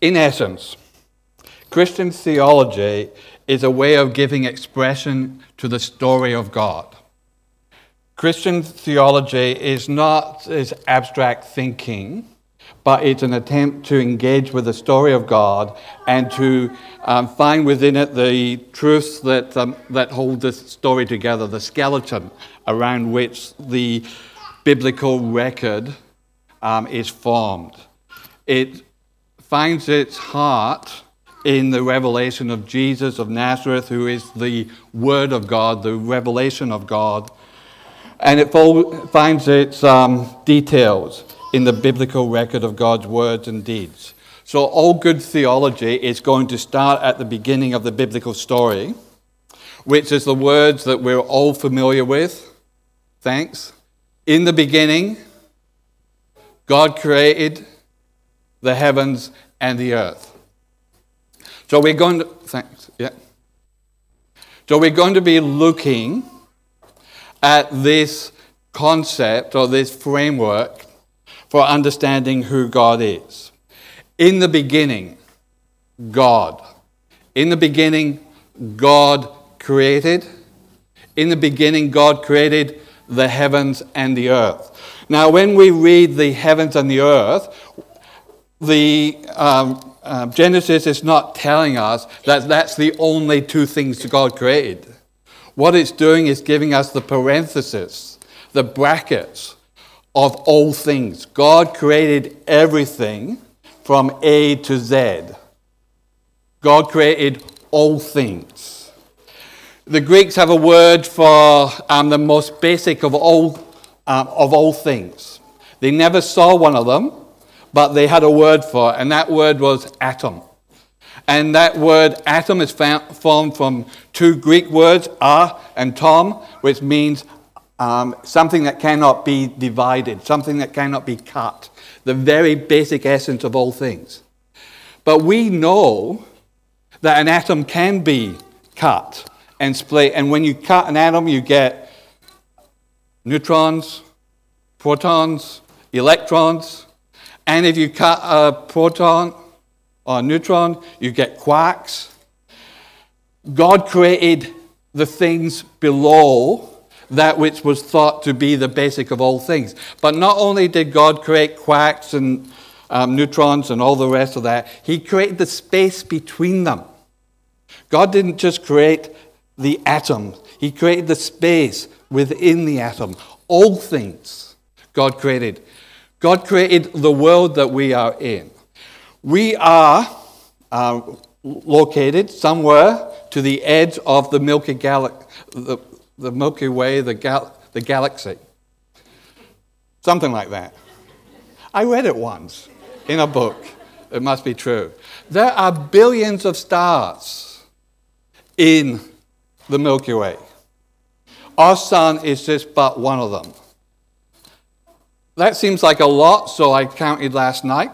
In essence, Christian theology is a way of giving expression to the story of God. Christian theology is not as abstract thinking, but it's an attempt to engage with the story of God and to um, find within it the truths that, um, that hold the story together, the skeleton around which the biblical record um, is formed. It finds its heart in the revelation of Jesus of Nazareth, who is the Word of God, the revelation of God. And it finds its um, details in the biblical record of God's words and deeds. So, all good theology is going to start at the beginning of the biblical story, which is the words that we're all familiar with. Thanks. In the beginning, God created the heavens and the earth. So we're going to thanks, yeah. So we're going to be looking at this concept or this framework for understanding who God is. In the beginning, God. In the beginning, God created. In the beginning, God created the heavens and the earth. Now, when we read the heavens and the earth, the um, uh, Genesis is not telling us that that's the only two things God created. What it's doing is giving us the parenthesis, the brackets of all things. God created everything from A to Z. God created all things. The Greeks have a word for um, the most basic of all um, of all things. They never saw one of them, but they had a word for it, and that word was atom. And that word atom is formed from two Greek words, a and tom, which means um, something that cannot be divided, something that cannot be cut, the very basic essence of all things. But we know that an atom can be cut and split, and when you cut an atom, you get neutrons, protons, electrons. And if you cut a proton or a neutron, you get quarks. God created the things below that which was thought to be the basic of all things. But not only did God create quarks and um, neutrons and all the rest of that, He created the space between them. God didn't just create the atom, He created the space within the atom all things God created. God created the world that we are in. We are uh, located somewhere to the edge of the Milky, Gal- the, the Milky Way, the, gal- the galaxy. Something like that. I read it once in a book. It must be true. There are billions of stars in the Milky Way. Our sun is just but one of them. That seems like a lot, so I counted last night,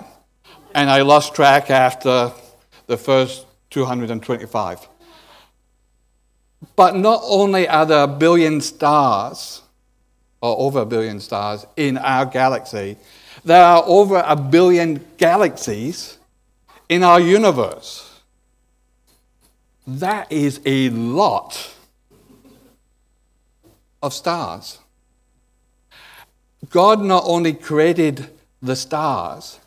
and I lost track after the first 225. But not only are there a billion stars, or over a billion stars, in our galaxy, there are over a billion galaxies in our universe. That is a lot of stars. God not only created the stars,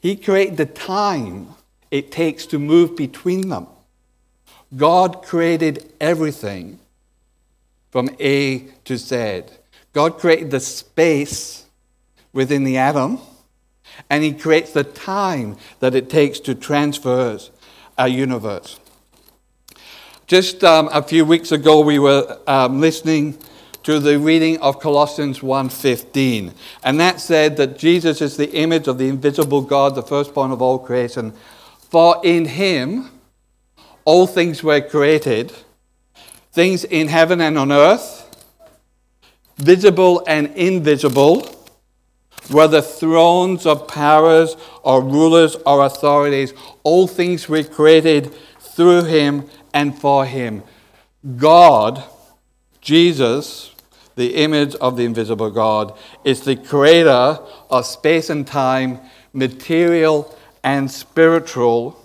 He created the time it takes to move between them. God created everything from A to Z. God created the space within the atom, and He creates the time that it takes to transverse our universe. Just um, a few weeks ago, we were um, listening to the reading of Colossians 1:15. And that said that Jesus is the image of the invisible God, the firstborn of all creation. For in him all things were created, things in heaven and on earth, visible and invisible, whether thrones or powers or rulers or authorities, all things were created through him and for him. God Jesus, the image of the invisible God, is the creator of space and time, material and spiritual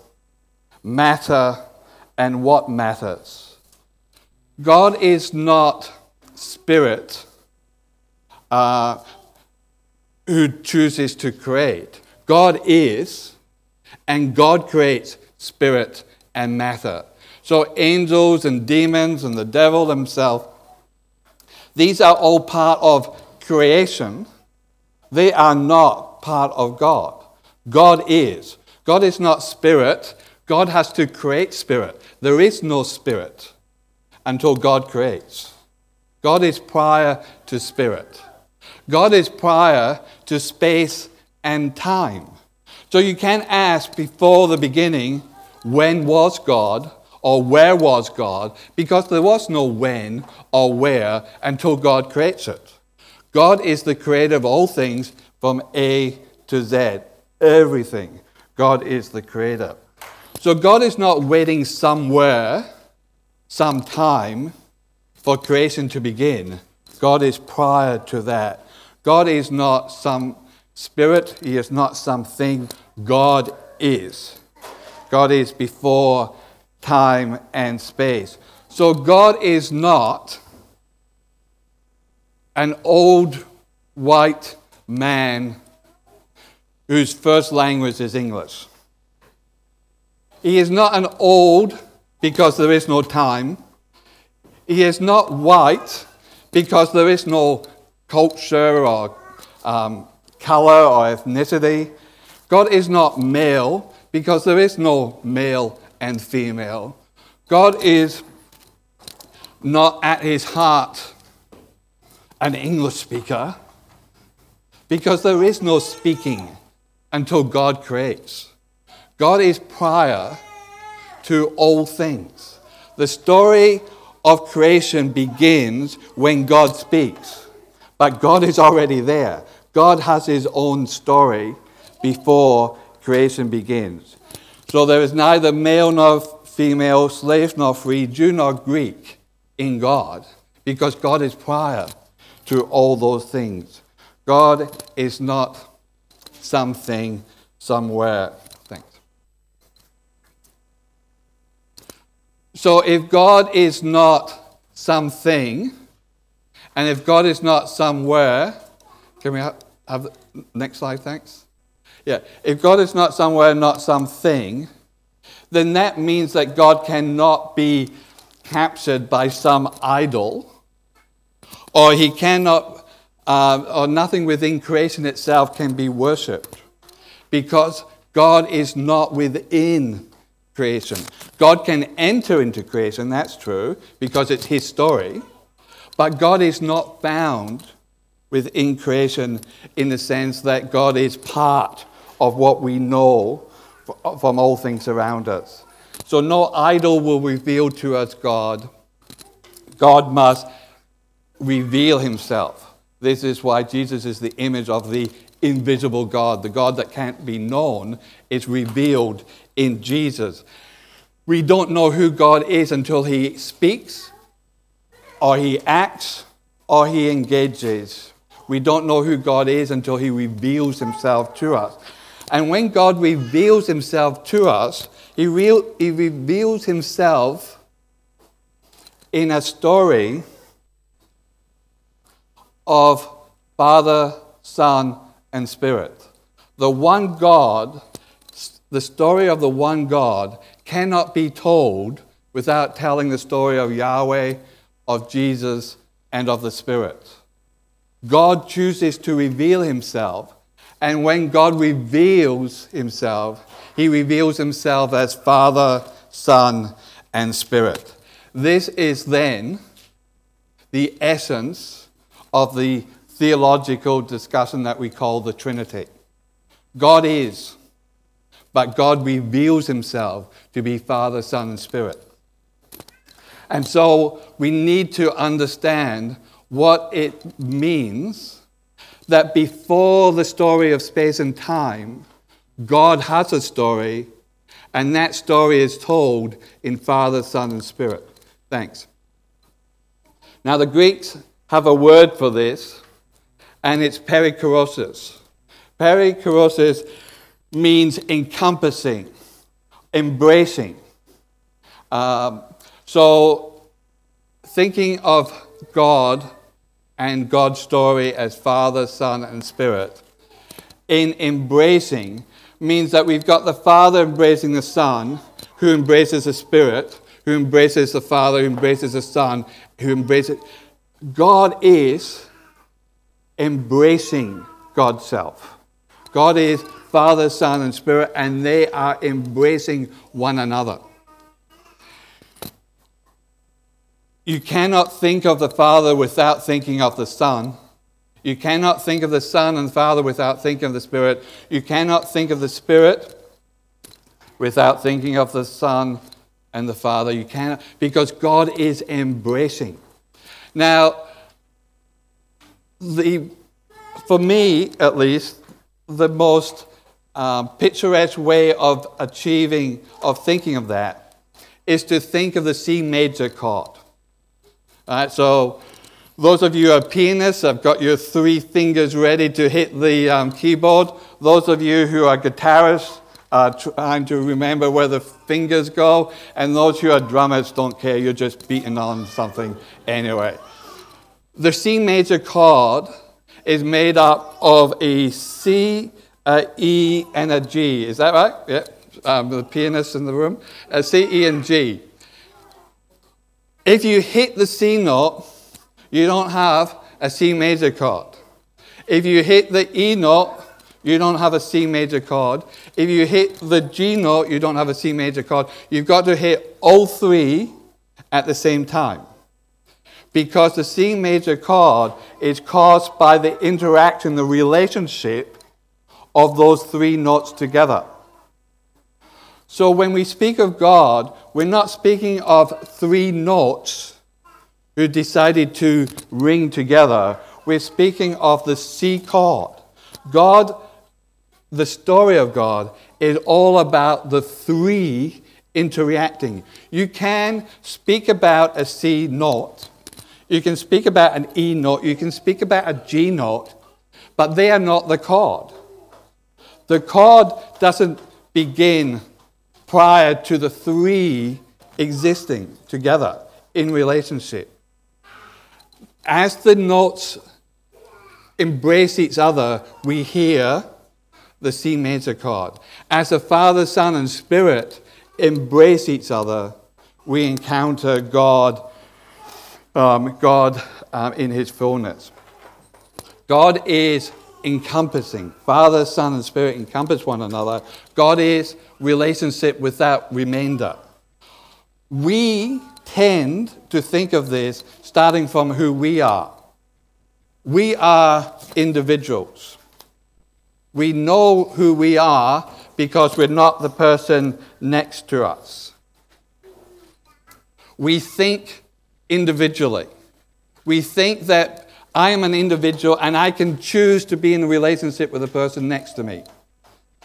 matter and what matters. God is not spirit uh, who chooses to create. God is, and God creates spirit and matter. So, angels and demons and the devil himself, these are all part of creation. They are not part of God. God is. God is not spirit. God has to create spirit. There is no spirit until God creates. God is prior to spirit. God is prior to space and time. So you can't ask before the beginning, when was God or where was God? Because there was no when or where until God creates it. God is the creator of all things from A to Z. Everything. God is the creator. So God is not waiting somewhere, sometime, for creation to begin. God is prior to that. God is not some spirit, He is not something. God is. God is before time and space. So God is not an old white man whose first language is English. He is not an old because there is no time. He is not white because there is no culture or um, color or ethnicity. God is not male because there is no male and female. God is not at his heart an English speaker because there is no speaking until God creates. God is prior to all things. The story of creation begins when God speaks, but God is already there. God has his own story before creation begins. So there is neither male nor female, slave nor free, Jew nor Greek in God, because God is prior to all those things. God is not something somewhere. Thanks. So if God is not something, and if God is not somewhere, can we have, have the next slide, thanks? Yeah, if God is not somewhere, not something, then that means that God cannot be captured by some idol, or he cannot, uh, or nothing within creation itself can be worshipped because God is not within creation. God can enter into creation, that's true, because it's His story, but God is not found within creation in the sense that God is part of what we know from all things around us. So no idol will reveal to us God. God must reveal himself. This is why Jesus is the image of the invisible God. The God that can't be known is revealed in Jesus. We don't know who God is until he speaks, or he acts, or he engages. We don't know who God is until he reveals himself to us. And when God reveals himself to us, he, re- he reveals himself in a story of Father, Son, and Spirit. The one God, the story of the one God, cannot be told without telling the story of Yahweh, of Jesus, and of the Spirit. God chooses to reveal himself, and when God reveals himself, he reveals himself as Father, Son, and Spirit. This is then the essence of the theological discussion that we call the Trinity. God is, but God reveals himself to be Father, Son, and Spirit. And so we need to understand what it means that before the story of space and time, God has a story, and that story is told in Father, Son, and Spirit. Thanks. Now, the Greeks have a word for this, and it's perichoresis. Perichoresis means encompassing, embracing. Um, so, thinking of God and God's story as Father, Son, and Spirit in embracing means that we've got the Father embracing the Son, who embraces the Spirit, who embraces the Father, who embraces the Son, who embraces. God is embracing God's self. God is Father, Son, and Spirit, and they are embracing one another. You cannot think of the Father without thinking of the Son. You cannot think of the Son and the Father without thinking of the Spirit. You cannot think of the Spirit without thinking of the Son and the Father. You cannot, because God is embracing. Now, the, for me at least, the most um, picturesque way of achieving, of thinking of that, is to think of the C major chord. All right, so those of you who are pianists, I've got your three fingers ready to hit the um, keyboard. Those of you who are guitarists are trying to remember where the fingers go. And those who are drummers don't care, you're just beating on something anyway. The C major chord is made up of a C, a E, and a G. Is that right? Yeah. Um, the pianists in the room. A C, E, and G. If you hit the C note, you don't have a C major chord. If you hit the E note, you don't have a C major chord. If you hit the G note, you don't have a C major chord. You've got to hit all three at the same time. Because the C major chord is caused by the interaction, the relationship of those three notes together. So when we speak of God, we're not speaking of three notes who decided to ring together. We're speaking of the C chord. God, the story of God, is all about the three interacting. You can speak about a C note, you can speak about an E note, you can speak about a G note, but they are not the chord. The chord doesn't begin prior to the three existing together in relationship as the notes embrace each other, we hear the C major chord. As the Father, Son, and Spirit embrace each other, we encounter God, um, God um, in His fullness. God is encompassing. Father, Son, and Spirit encompass one another. God is relationship without remainder. We tend to think of this starting from who we are. We are individuals. We know who we are because we're not the person next to us. We think individually. We think that I am an individual and I can choose to be in a relationship with the person next to me.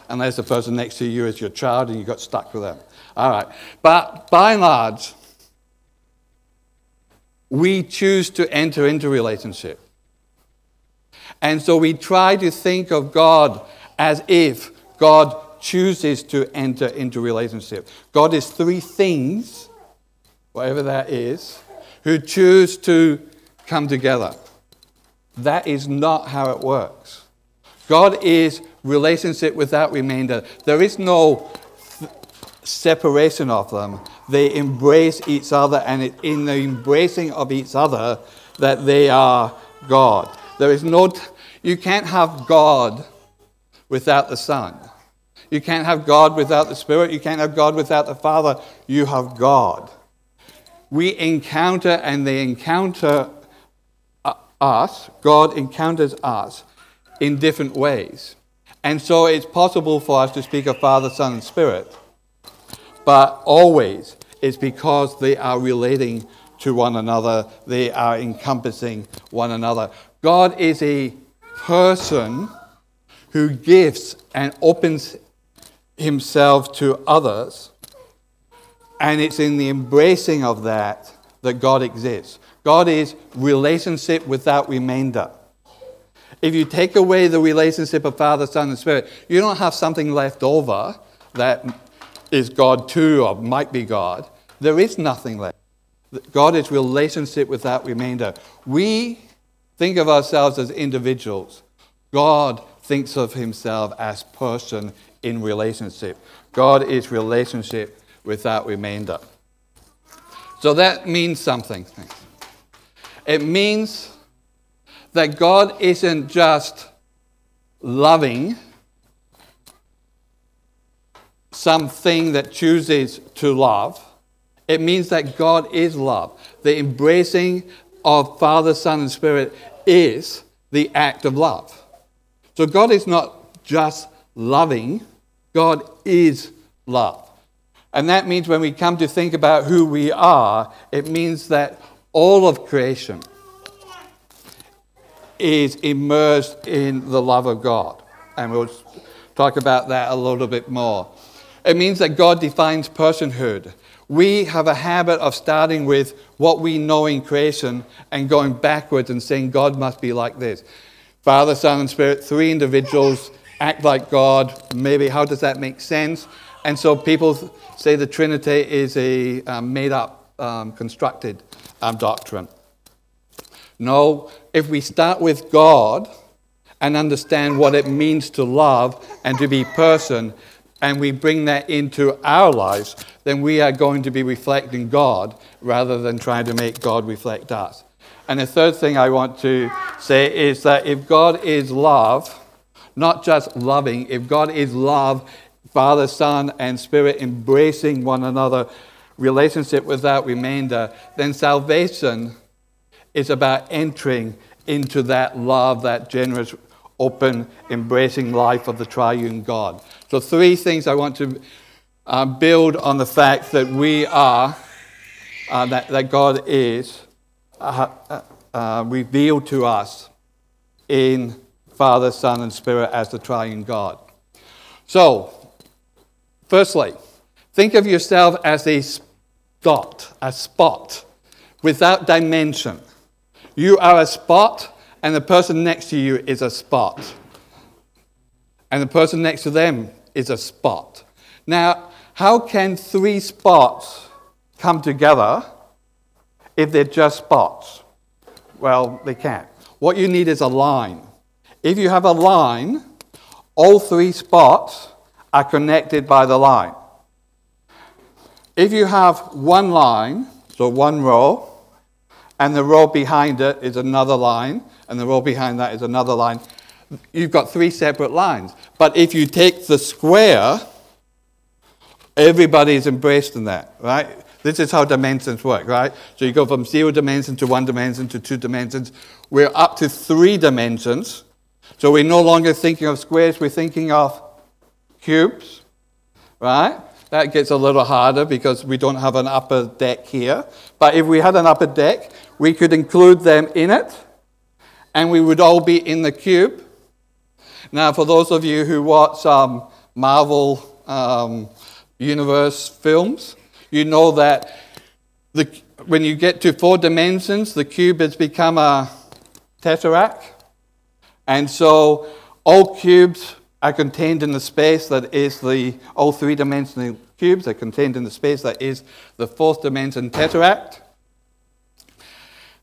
Unless the person next to you is your child and you got stuck with them. All right. But by and large, we choose to enter into relationship. And so we try to think of God as if God chooses to enter into relationship. God is three things, whatever that is, who choose to come together. That is not how it works. God is relationship without remainder. There is no separation of them. They embrace each other, and it, in the embracing of each other, that they are God. There is no, t- you can't have God without the Son. You can't have God without the Spirit. You can't have God without the Father. You have God. We encounter, and they encounter us. God encounters us in different ways. And so it's possible for us to speak of Father, Son, and Spirit but always it's because they are relating to one another, they are encompassing one another. God is a person who gives and opens himself to others, and it's in the embracing of that that God exists. God is relationship without remainder. If you take away the relationship of Father, Son, and Spirit, you don't have something left over that is God too or might be God. There is nothing left. God is relationship without remainder. We think of ourselves as individuals. God thinks of himself as person in relationship. God is relationship without remainder. So that means something. It means that God isn't just loving something that chooses to love. It means that God is love. The embracing of Father, Son, and Spirit is the act of love. So God is not just loving, God is love. And that means when we come to think about who we are, it means that all of creation is immersed in the love of God. And we'll talk about that a little bit more. It means that God defines personhood. We have a habit of starting with what we know in creation and going backwards and saying God must be like this. Father, Son, and Spirit, three individuals act like God. Maybe how does that make sense? And so people say the Trinity is a um, made up, um, constructed um, doctrine. No, if we start with God and understand what it means to love and to be person, and we bring that into our lives, then we are going to be reflecting God rather than trying to make God reflect us. And the third thing I want to say is that if God is love, not just loving, if God is love, Father, Son, and Spirit embracing one another, relationship without remainder, then salvation is about entering into that love, that generous, open, embracing life of the triune God. So, three things I want to uh, build on the fact that we are, uh, that, that God is uh, uh, uh, revealed to us in Father, Son, and Spirit as the triune God. So, firstly, think of yourself as a dot, a spot, without dimension. You are a spot, and the person next to you is a spot. And the person next to them is a spot. Now, how can three spots come together if they're just spots? Well, they can't. What you need is a line. If you have a line, all three spots are connected by the line. If you have one line, so one row, and the row behind it is another line, and the row behind that is another line, you've got three separate lines. But if you take the square, everybody is embraced in that, right? This is how dimensions work, right? So you go from zero dimension to one dimension to two dimensions. We're up to three dimensions. So we're no longer thinking of squares, we're thinking of cubes, right? That gets a little harder because we don't have an upper deck here. But if we had an upper deck, we could include them in it, and we would all be in the cube. Now, for those of you who watch um, Marvel um, Universe films, you know that the, when you get to four dimensions, the cube has become a tesseract. And so all cubes are contained in the space that is the, all three dimensional cubes are contained in the space that is the fourth dimension tesseract.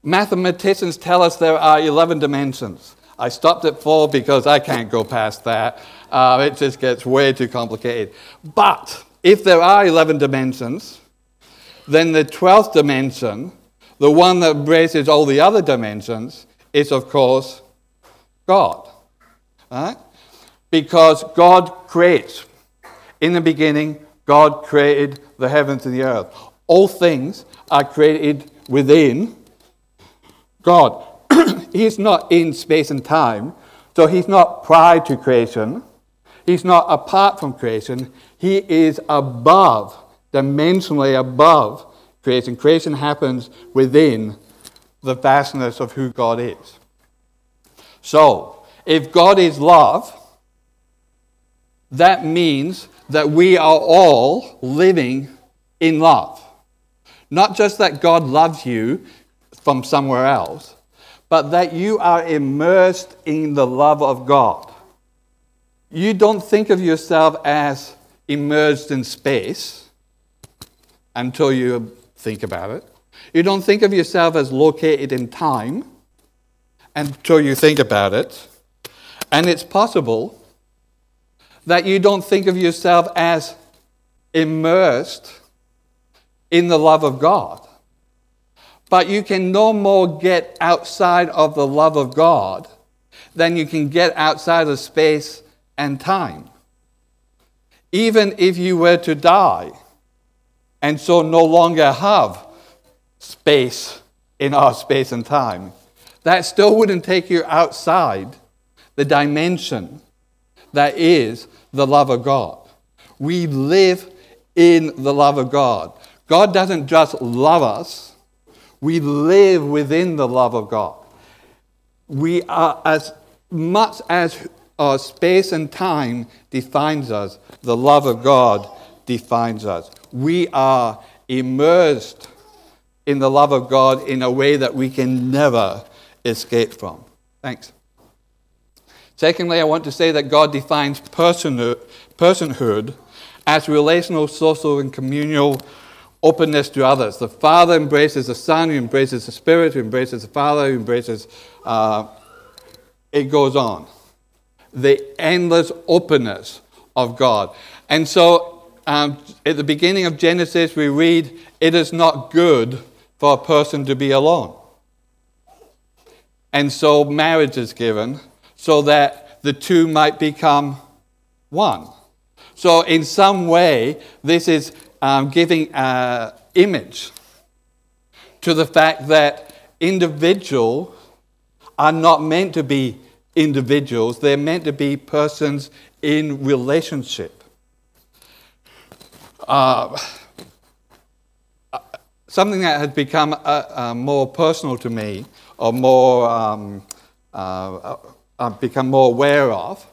Mathematicians tell us there are 11 dimensions. I stopped at four because I can't go past that. Uh, it just gets way too complicated. But if there are 11 dimensions, then the 12th dimension, the one that embraces all the other dimensions, is of course God. Right? Because God creates. In the beginning, God created the heavens and the earth. All things are created within God. he's not in space and time, so he's not prior to creation. He's not apart from creation. He is above, dimensionally above creation. Creation happens within the vastness of who God is. So, if God is love, that means that we are all living in love. Not just that God loves you from somewhere else, but that you are immersed in the love of God. You don't think of yourself as immersed in space until you think about it. You don't think of yourself as located in time until you think about it. And it's possible that you don't think of yourself as immersed in the love of God. But you can no more get outside of the love of God than you can get outside of space and time. Even if you were to die and so no longer have space in our space and time, that still wouldn't take you outside the dimension that is the love of God. We live in the love of God. God doesn't just love us, we live within the love of God. We are, as much as our space and time defines us, the love of God defines us. We are immersed in the love of God in a way that we can never escape from. Thanks. Secondly, I want to say that God defines personhood as relational, social, and communal openness to others. The Father embraces the Son, who embraces the Spirit, who embraces the Father, who embraces. Uh, it goes on. The endless openness of God. And so um, at the beginning of Genesis, we read, It is not good for a person to be alone. And so marriage is given so that the two might become one. So, in some way, this is um, giving an image to the fact that individuals are not meant to be individuals, they're meant to be persons in relationship. Uh, something that has become uh, uh, more personal to me, or more um, uh, become more aware of,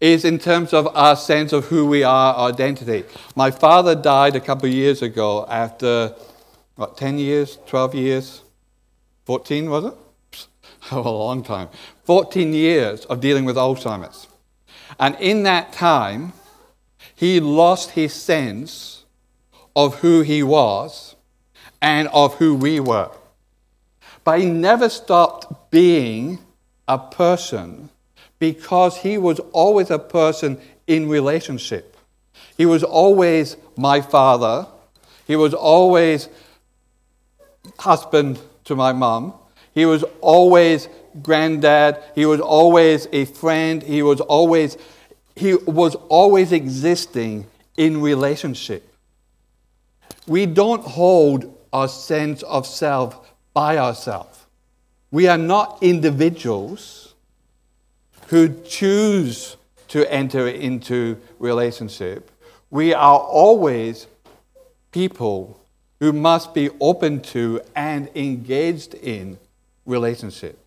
is in terms of our sense of who we are, our identity. My father died a couple of years ago after, what, 10 years, 12 years, 14 was it? Oh, a long time. 14 years of dealing with Alzheimer's. And in that time, he lost his sense of who he was and of who we were. But he never stopped being a person because he was always a person in relationship. He was always my father. He was always husband to my mom. He was always granddad. He was always a friend. He was always he was always existing in relationship. We don't hold our sense of self by ourselves. We are not individuals who choose to enter into relationship. We are always people who must be open to and engaged in relationship.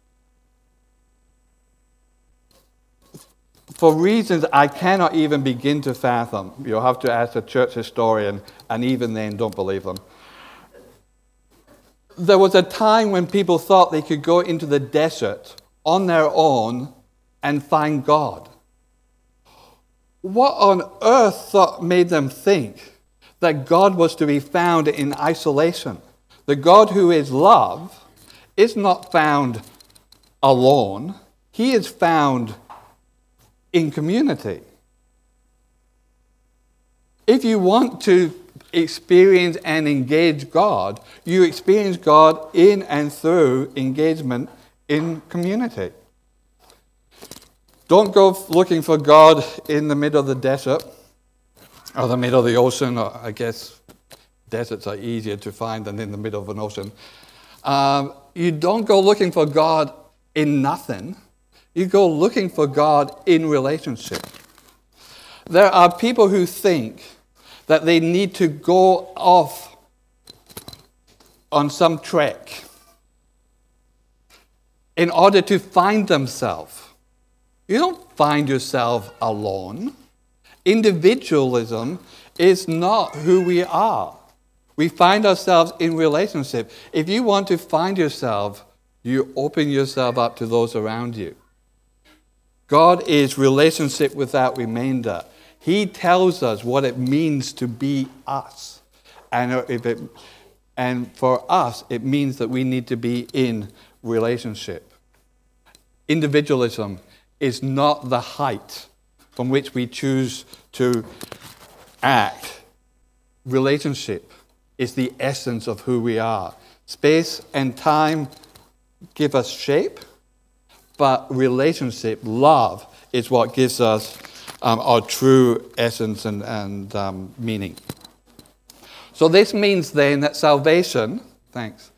For reasons I cannot even begin to fathom, you'll have to ask a church historian, and even then, don't believe them there was a time when people thought they could go into the desert on their own and find God. What on earth thought made them think that God was to be found in isolation? The God who is love is not found alone, He is found in community. If you want to experience and engage God, you experience God in and through engagement in community. Don't go looking for God in the middle of the desert or the middle of the ocean, or I guess deserts are easier to find than in the middle of an ocean. Um, you don't go looking for God in nothing. You go looking for God in relationship. There are people who think that they need to go off on some trek in order to find themselves. You don't find yourself alone. Individualism is not who we are. We find ourselves in relationship. If you want to find yourself, You open yourself up to those around you. God is relationship without remainder. He tells us what it means to be us. And, uh, if it, and for us, it means that we need to be in relationship. Individualism is not the height from which we choose to act. Relationship is the essence of who we are. Space and time give us shape, but relationship, love, is what gives us um, our true essence and, and um, meaning. So, this means then that salvation, thanks,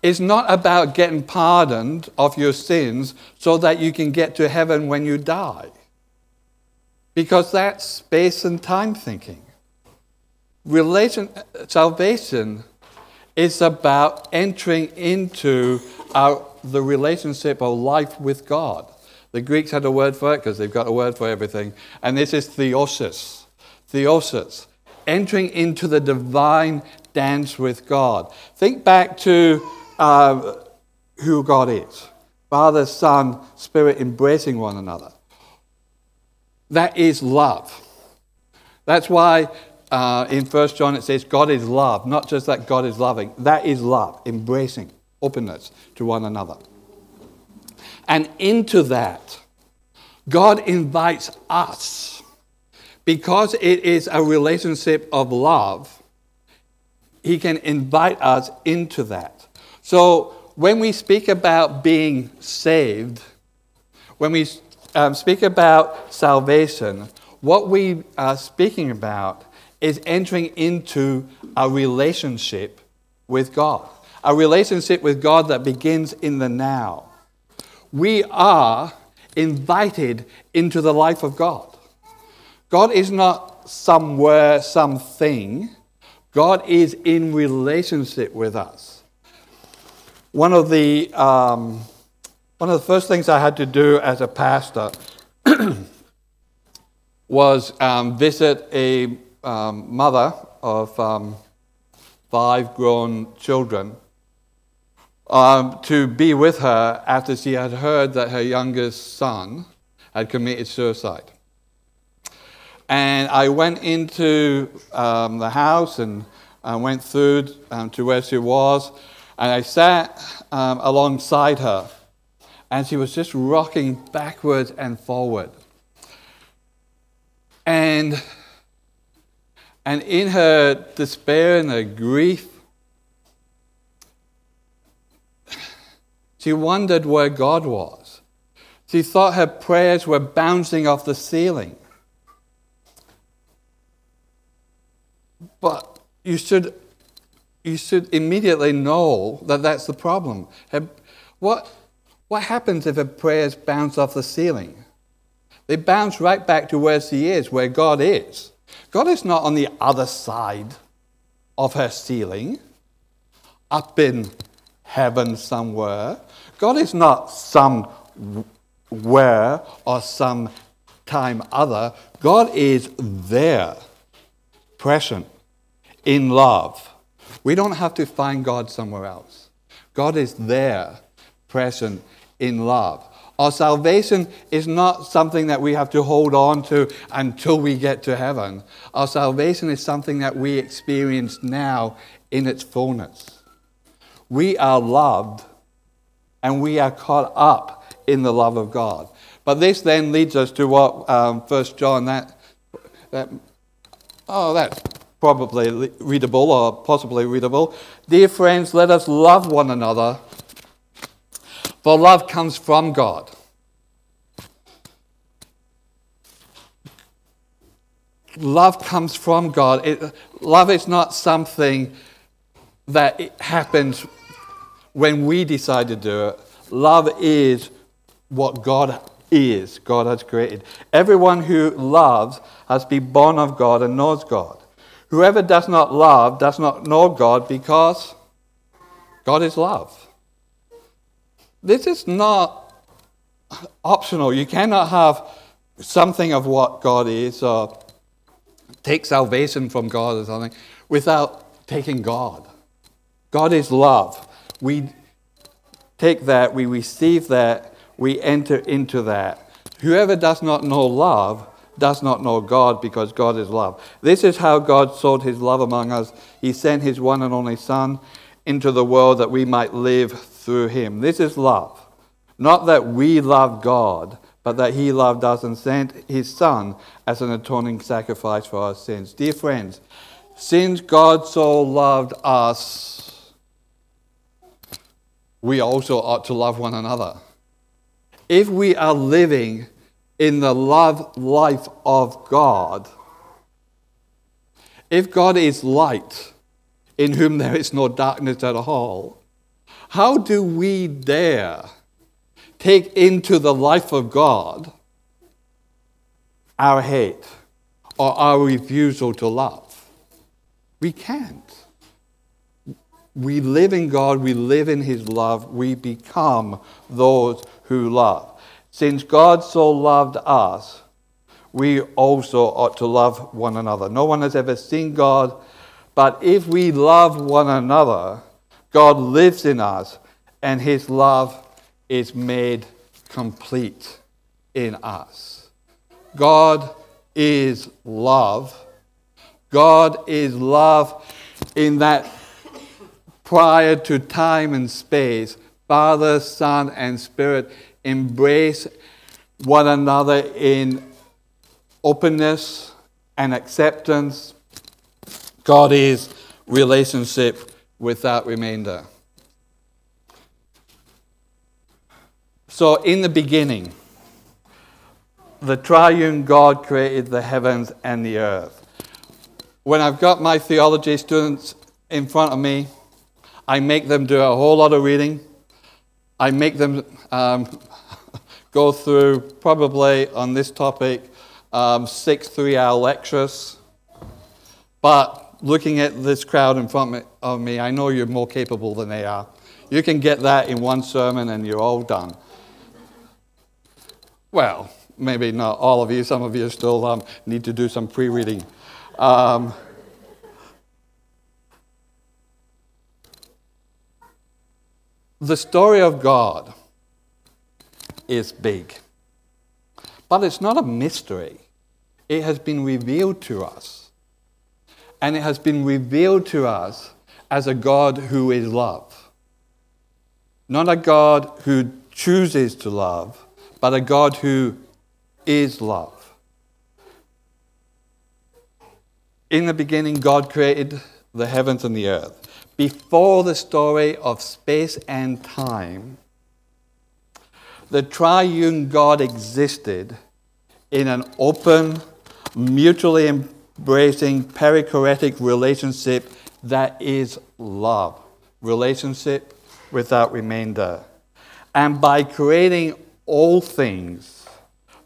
is not about getting pardoned of your sins so that you can get to heaven when you die. Because that's space and time thinking. Relation, salvation is about entering into our, the relationship of life with God. The Greeks had a word for it because they've got a word for everything. And this is theosis. Theosis. Entering into the divine dance with God. Think back to uh, who God is Father, Son, Spirit embracing one another. That is love. That's why uh, in 1 John it says God is love, not just that God is loving. That is love, embracing, openness to one another. And into that, God invites us. Because it is a relationship of love, He can invite us into that. So when we speak about being saved, when we um, speak about salvation, what we are speaking about is entering into a relationship with God, a relationship with God that begins in the now. We are invited into the life of God. God is not somewhere, something. God is in relationship with us. One of the um, one of the first things I had to do as a pastor was um, visit a um, mother of um, five grown children um, to be with her after she had heard that her youngest son had committed suicide. And I went into um, the house and I went through um, to where she was, and I sat um, alongside her, and she was just rocking backwards and forward. And and in her despair and her grief, she wondered where God was. She thought her prayers were bouncing off the ceiling. But you should, you should immediately know that that's the problem. What, what happens if her prayers bounce off the ceiling? They bounce right back to where she is, where God is. God is not on the other side of her ceiling, up in heaven somewhere. God is not somewhere or some time other. God is there, present, in love. We don't have to find God somewhere else. God is there, present, in love. Our salvation is not something that we have to hold on to until we get to heaven. Our salvation is something that we experience now in its fullness. We are loved and we are caught up in the love of God. But this then leads us to what um, 1 John, that, that, oh, that's probably readable or possibly readable. Dear friends, let us love one another for love comes from God. Love comes from God. It, love is not something that it happens when we decide to do it. Love is what God is, God has created. Everyone who loves has been born of God and knows God. Whoever does not love does not know God because God is love. This is not optional. You cannot have something of what God is or take salvation from God or something without taking God. God is love. We take that, we receive that, we enter into that. Whoever does not know love does not know God because God is love. This is how God showed his love among us. He sent his one and only Son into the world that we might live through him. This is love. Not that we love God, but that he loved us and sent his Son as an atoning sacrifice for our sins. Dear friends, since God so loved us, we also ought to love one another. If we are living in the love life of God, if God is light, in whom there is no darkness at all, how do we dare take into the life of God our hate or our refusal to love? We can't. We live in God, we live in His love, we become those who love. Since God so loved us, we also ought to love one another. No one has ever seen God, but if we love one another, God lives in us, and his love is made complete in us. God is love. God is love in that prior to time and space, Father, Son, and Spirit embrace one another in openness and acceptance. God is relationship without remainder. So, in the beginning, the triune God created the heavens and the earth. When I've got my theology students in front of me, I make them do a whole lot of reading. I make them um, go through probably on this topic um, six three hour lectures. But looking at this crowd in front of me, I know you're more capable than they are. You can get that in one sermon and you're all done. Well, maybe not all of you. Some of you still um, need to do some pre reading. Um, the story of God is big. But it's not a mystery, it has been revealed to us. And it has been revealed to us as a God who is love. Not a God who chooses to love, but a God who is love. In the beginning, God created the heavens and the earth. Before the story of space and time, the triune God existed in an open, mutually embracing, perichoretic relationship that is love. Relationship without remainder. And by creating all things,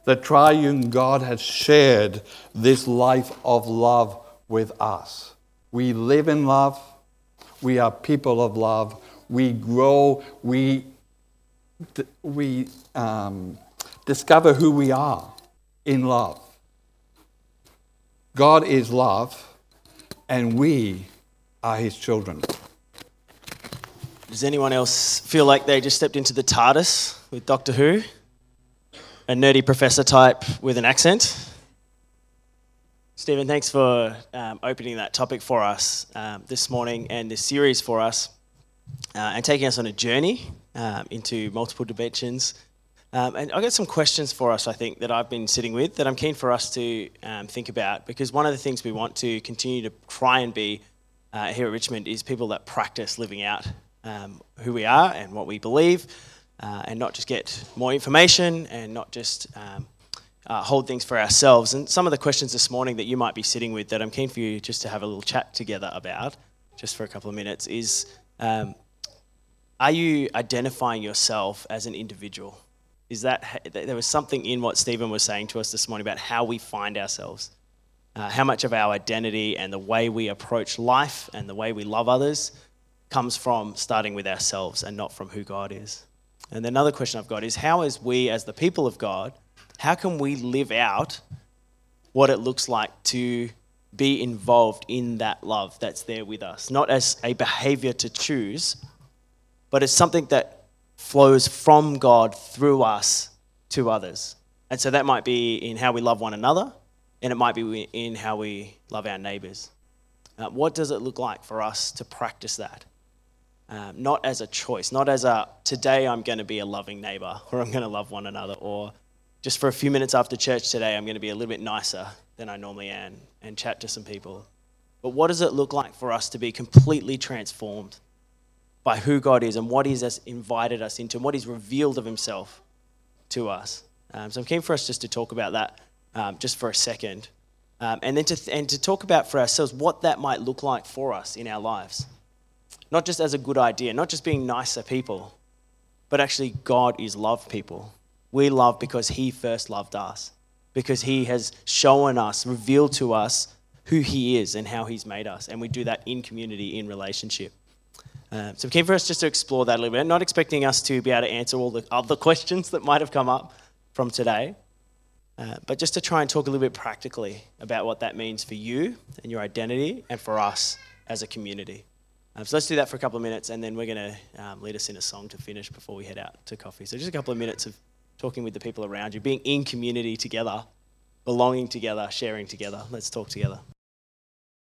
the triune God has shared this life of love with us. We live in love. We are people of love. We grow. We we um, discover who we are in love. God is love, and we are his children. Does anyone else feel like they just stepped into the TARDIS with Doctor Who? A nerdy professor type with an accent? Stephen, thanks for um, opening that topic for us um, this morning and this series for us uh, and taking us on a journey um, into multiple dimensions. Um, and I've got some questions for us, I think, that I've been sitting with that I'm keen for us to um, think about because one of the things we want to continue to try and be uh, here at Richmond is people that practice living out um, who we are and what we believe uh, and not just get more information and not just uh, hold things for ourselves. And some of the questions this morning that you might be sitting with that I'm keen for you just to have a little chat together about, just for a couple of minutes, is um, are you identifying yourself as an individual? Is that there was something in what Stephen was saying to us this morning about how we find ourselves, uh, how much of our identity and the way we approach life and the way we love others comes from starting with ourselves and not from who God is. And another question I've got is how, as we, as the people of God, how can we live out what it looks like to be involved in that love that's there with us, not as a behavior to choose, but as something that flows from God through us to others. And so that might be in how we love one another, and it might be in how we love our neighbors. Uh, what does it look like for us to practice that? Um, not as a choice, not as a today I'm going to be a loving neighbor or I'm going to love one another, or just for a few minutes after church today I'm going to be a little bit nicer than I normally am and chat to some people. But what does it look like for us to be completely transformed by who God is and what He's invited us into and what He's revealed of Himself to us? Um, so I'm keen for us just to talk about that um, just for a second. Um, and then to, th- and to talk about for ourselves what that might look like for us in our lives. Not just as a good idea, not just being nicer people, but actually, God is love people. We love because He first loved us, because He has shown us, revealed to us who He is and how He's made us. And we do that in community, in relationship. Um, so, keen for us just to explore that a little bit, not expecting us to be able to answer all the other questions that might have come up from today. Uh, but just to try and talk a little bit practically about what that means for you and your identity and for us as a community. Um, so let's do that for a couple of minutes and then we're going to um, lead us in a song to finish before we head out to coffee. So just a couple of minutes of talking with the people around you, being in community together, belonging together, sharing together. Let's talk together.